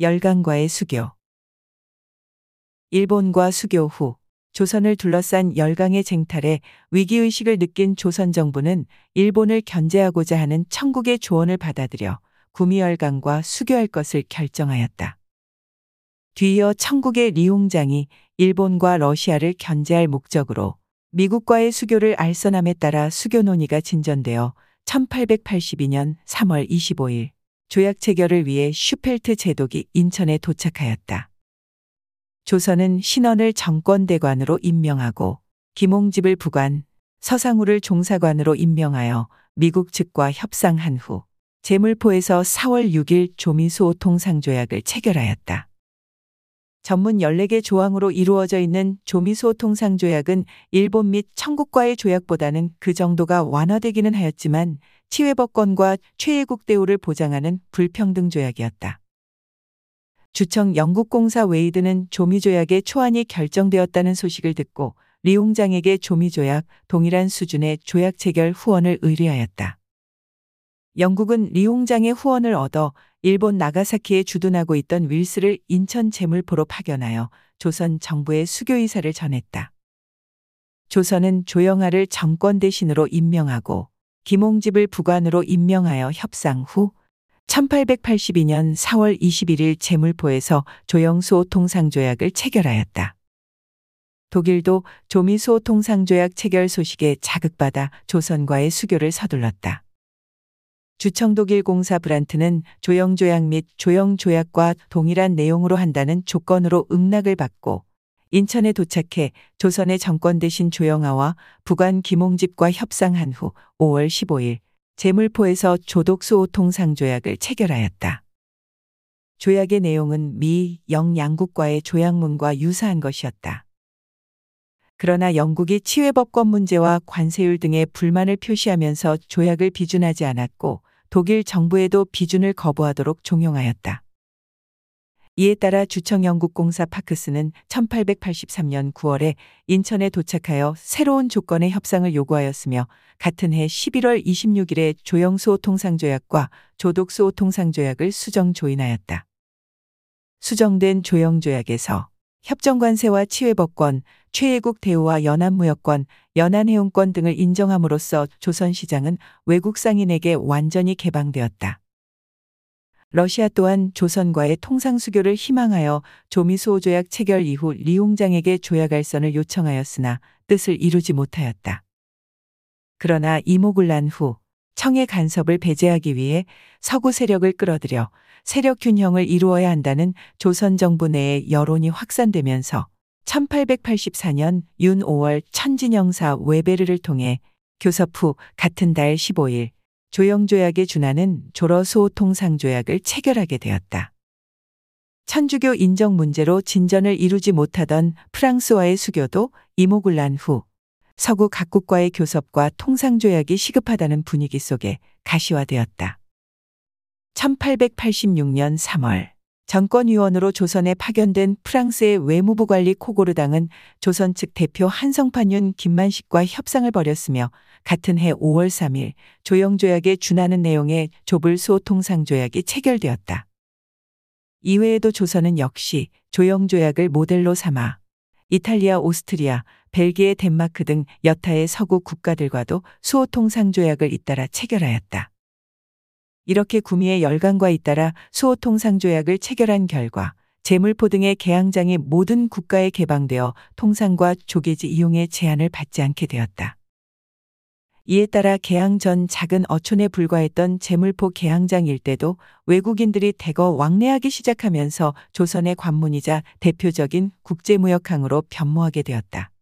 열강과의 수교. 일본과 수교 후 조선을 둘러싼 열강의 쟁탈에 위기의식을 느낀 조선 정부는 일본을 견제하고자 하는 청국의 조언을 받아들여 구미열강과 수교할 것을 결정하였다. 뒤이어 청국의 리홍장이 일본과 러시아를 견제할 목적으로 미국과의 수교를 알선함에 따라 수교 논의가 진전되어 1882년 3월 25일 조약 체결을 위해 슈펠트 제독이 인천에 도착하였다. 조선은 신원을 정권대관으로 임명하고 김홍집을 부관, 서상우를 종사관으로 임명하여 미국 측과 협상한 후 제물포에서 4월 6일 조미수호 통상조약을 체결하였다. 전문 14개 조항으로 이루어져 있는 조미수호 통상조약은 일본 및 청국과의 조약보다는 그 정도가 완화되기는 하였지만 치외법권과 최혜국 대우를 보장하는 불평등 조약이었다. 주청 영국공사 웨이드는 조미조약의 초안이 결정되었다는 소식을 듣고 리홍장에게 조미조약 동일한 수준의 조약 체결 후원을 의뢰하였다. 영국은 리홍장의 후원을 얻어 일본 나가사키에 주둔하고 있던 윌스를 인천 제물포로 파견하여 조선 정부의 수교 의사를 전했다. 조선은 조영하를 정권 대신으로 임명하고 김홍집을 부관으로 임명하여 협상 후 1882년 4월 21일 제물포에서 조영수호 통상조약을 체결하였다. 독일도 조미수호 통상조약 체결 소식에 자극받아 조선과의 수교를 서둘렀다. 주청독일 공사 브란트는 조영조약 및 조영조약과 동일한 내용으로 한다는 조건으로 응낙을 받고 인천에 도착해 조선의 정권 대신 조영아와 부관 김홍집과 협상한 후 5월 15일 제물포에서 조독수호 통상조약을 체결하였다. 조약의 내용은 미, 영 양국과의 조약문과 유사한 것이었다. 그러나 영국이 치외법권 문제와 관세율 등의 불만을 표시하면서 조약을 비준하지 않았고 독일 정부에도 비준을 거부하도록 종용하였다. 이에 따라 주청 영국 공사 파크스는 1883년 9월에 인천에 도착하여 새로운 조건의 협상을 요구하였으며 같은 해 11월 26일에 조영수호 통상조약과 조독수호 통상조약을 수정 조인하였다. 수정된 조영조약에서 협정관세와 치외법권, 최애국 대우와 연안무역권, 연안해운권 등을 인정함으로써 조선시장은 외국 상인에게 완전히 개방되었다. 러시아 또한 조선과의 통상수교를 희망하여 조미수호 조약 체결 이후 리홍장에게 조약알선을 요청하였으나 뜻을 이루지 못하였다. 그러나 이목을 난후 청의 간섭을 배제하기 위해 서구 세력을 끌어들여 세력 균형을 이루어야 한다는 조선 정부 내의 여론이 확산되면서 1884년 윤 5월 천진영사 웨베르를 통해 교섭 후 같은 달 15일 조영조약에 준하는 조러소 통상조약을 체결하게 되었다. 천주교 인정 문제로 진전을 이루지 못하던 프랑스와의 수교도 난후 서구 각국과의 교섭과 통상조약이 시급하다는 분위기 속에 가시화되었다. 1886년 3월 정권위원으로 조선에 파견된 프랑스의 외무부 관리 코고르당은 조선 측 대표 한성판윤 김만식과 협상을 벌였으며 같은 해 5월 3일 조영조약에 준하는 내용의 조불 수호통상조약이 체결되었다. 이외에도 조선은 역시 조영조약을 모델로 삼아 이탈리아, 오스트리아, 벨기에, 덴마크 등 여타의 서구 국가들과도 수호통상 조약을 잇따라 체결하였다. 이렇게 구미의 열강과 잇따라 수호통상 조약을 체결한 결과 제물포 등의 개항장이 모든 국가에 개방되어 통상과 조개지 이용의 제한을 받지 않게 되었다. 이에 따라 개항 전 작은 어촌에 불과했던 제물포 개항장 일대도 외국인들이 대거 왕래하기 시작하면서 조선의 관문이자 대표적인 국제무역항으로 변모하게 되었다.